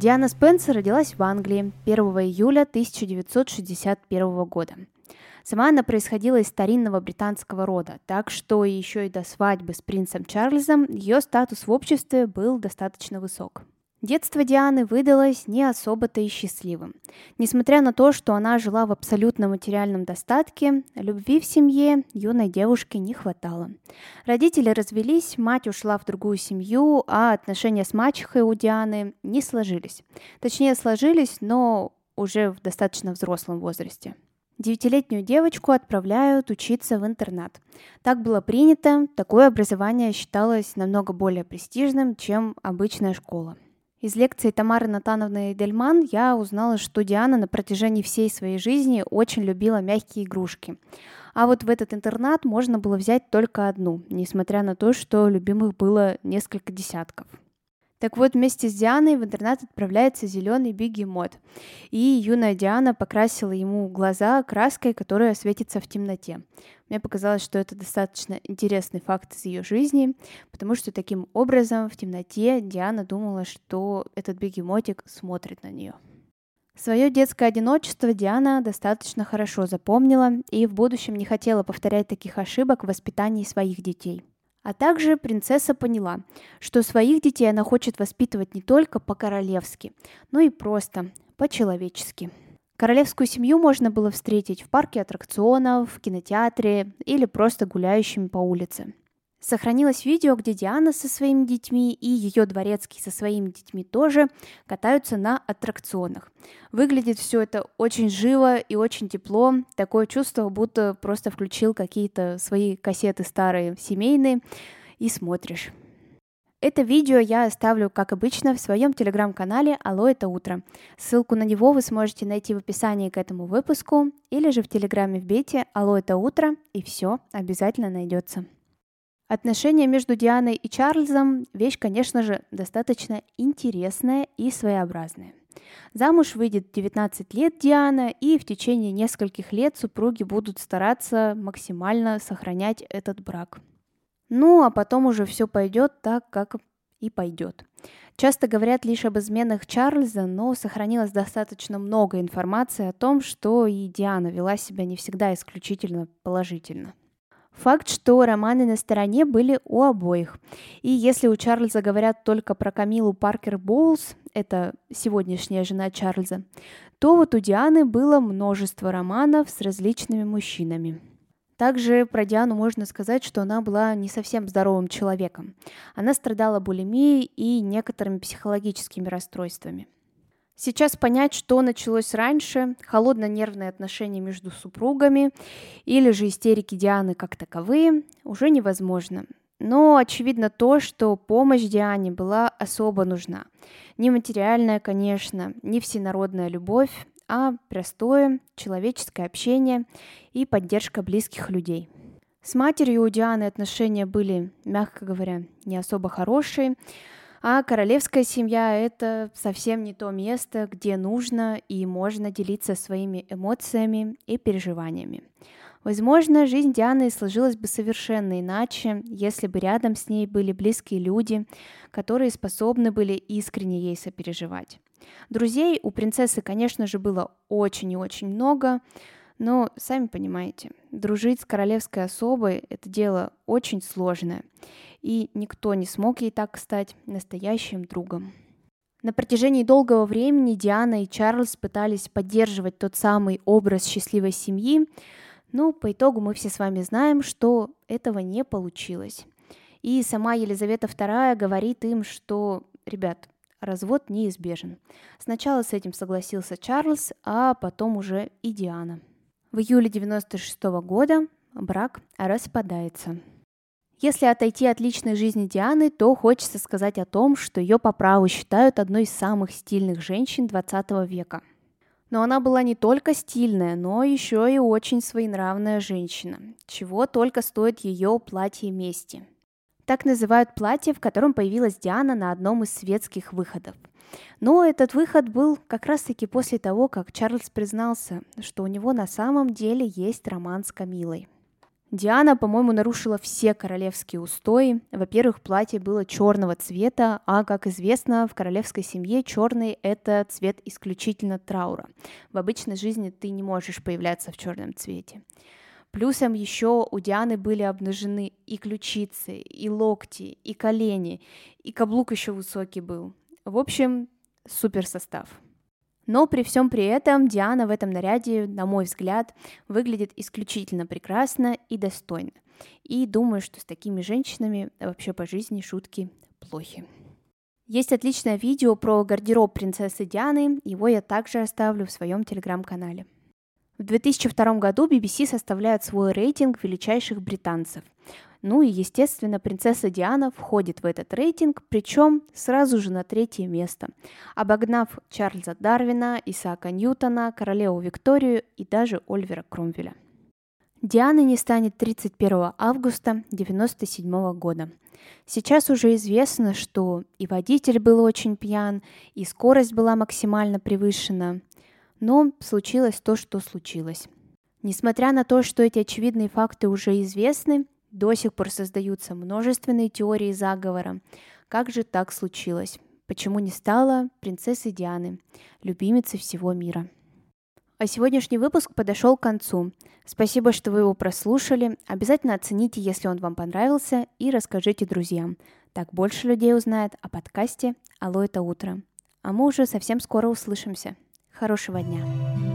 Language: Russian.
Диана Спенсер родилась в Англии 1 июля 1961 года. Сама она происходила из старинного британского рода, так что еще и до свадьбы с принцем Чарльзом ее статус в обществе был достаточно высок. Детство Дианы выдалось не особо-то и счастливым. Несмотря на то, что она жила в абсолютно материальном достатке, любви в семье юной девушке не хватало. Родители развелись, мать ушла в другую семью, а отношения с мачехой у Дианы не сложились. Точнее, сложились, но уже в достаточно взрослом возрасте. Девятилетнюю девочку отправляют учиться в интернат. Так было принято, такое образование считалось намного более престижным, чем обычная школа. Из лекции Тамары Натановны Дельман я узнала, что Диана на протяжении всей своей жизни очень любила мягкие игрушки. А вот в этот интернат можно было взять только одну, несмотря на то, что любимых было несколько десятков. Так вот, вместе с Дианой в интернат отправляется зеленый бегемот. И юная Диана покрасила ему глаза краской, которая светится в темноте. Мне показалось, что это достаточно интересный факт из ее жизни, потому что таким образом в темноте Диана думала, что этот бегемотик смотрит на нее. Свое детское одиночество Диана достаточно хорошо запомнила и в будущем не хотела повторять таких ошибок в воспитании своих детей. А также принцесса поняла, что своих детей она хочет воспитывать не только по-королевски, но и просто по-человечески. Королевскую семью можно было встретить в парке аттракционов, в кинотеатре или просто гуляющими по улице. Сохранилось видео, где Диана со своими детьми и ее дворецкий со своими детьми тоже катаются на аттракционах. Выглядит все это очень живо и очень тепло. Такое чувство, будто просто включил какие-то свои кассеты старые, семейные, и смотришь. Это видео я оставлю, как обычно, в своем телеграм-канале «Алло, это утро». Ссылку на него вы сможете найти в описании к этому выпуску или же в телеграме вбейте «Алло, это утро» и все обязательно найдется. Отношения между Дианой и Чарльзом – вещь, конечно же, достаточно интересная и своеобразная. Замуж выйдет 19 лет Диана, и в течение нескольких лет супруги будут стараться максимально сохранять этот брак. Ну, а потом уже все пойдет так, как и пойдет. Часто говорят лишь об изменах Чарльза, но сохранилось достаточно много информации о том, что и Диана вела себя не всегда исключительно положительно. Факт, что романы на стороне были у обоих. И если у Чарльза говорят только про Камилу Паркер Боулс, это сегодняшняя жена Чарльза, то вот у Дианы было множество романов с различными мужчинами. Также про Диану можно сказать, что она была не совсем здоровым человеком. Она страдала булимией и некоторыми психологическими расстройствами. Сейчас понять, что началось раньше, холодно-нервные отношения между супругами или же истерики Дианы как таковые, уже невозможно. Но очевидно то, что помощь Диане была особо нужна. Не материальная, конечно, не всенародная любовь, а простое человеческое общение и поддержка близких людей. С матерью у Дианы отношения были, мягко говоря, не особо хорошие, а королевская семья — это совсем не то место, где нужно и можно делиться своими эмоциями и переживаниями. Возможно, жизнь Дианы сложилась бы совершенно иначе, если бы рядом с ней были близкие люди, которые способны были искренне ей сопереживать. Друзей у принцессы, конечно же, было очень и очень много, но, сами понимаете, дружить с королевской особой – это дело очень сложное, и никто не смог ей так стать настоящим другом. На протяжении долгого времени Диана и Чарльз пытались поддерживать тот самый образ счастливой семьи, но по итогу мы все с вами знаем, что этого не получилось. И сама Елизавета II говорит им, что, ребят, развод неизбежен. Сначала с этим согласился Чарльз, а потом уже и Диана. В июле 96 года брак распадается. Если отойти от личной жизни Дианы, то хочется сказать о том, что ее по праву считают одной из самых стильных женщин 20 века. Но она была не только стильная, но еще и очень своенравная женщина, чего только стоит ее платье мести. Так называют платье, в котором появилась Диана на одном из светских выходов. Но этот выход был как раз-таки после того, как Чарльз признался, что у него на самом деле есть роман с Камилой. Диана, по-моему, нарушила все королевские устои. Во-первых, платье было черного цвета, а, как известно, в королевской семье черный – это цвет исключительно траура. В обычной жизни ты не можешь появляться в черном цвете. Плюсом еще у Дианы были обнажены и ключицы, и локти, и колени, и каблук еще высокий был. В общем, супер состав. Но при всем при этом Диана в этом наряде, на мой взгляд, выглядит исключительно прекрасно и достойно. И думаю, что с такими женщинами вообще по жизни шутки плохи. Есть отличное видео про гардероб принцессы Дианы, его я также оставлю в своем телеграм-канале. В 2002 году BBC составляет свой рейтинг величайших британцев. Ну и, естественно, принцесса Диана входит в этот рейтинг, причем сразу же на третье место, обогнав Чарльза Дарвина, Исаака Ньютона, королеву Викторию и даже Ольвера Кромвеля. Дианы не станет 31 августа 1997 года. Сейчас уже известно, что и водитель был очень пьян, и скорость была максимально превышена, но случилось то, что случилось. Несмотря на то, что эти очевидные факты уже известны, до сих пор создаются множественные теории заговора. Как же так случилось? Почему не стала принцессой Дианы, любимицей всего мира? А сегодняшний выпуск подошел к концу. Спасибо, что вы его прослушали. Обязательно оцените, если он вам понравился, и расскажите друзьям. Так больше людей узнает о подкасте «Алло, это утро». А мы уже совсем скоро услышимся. Хорошего дня!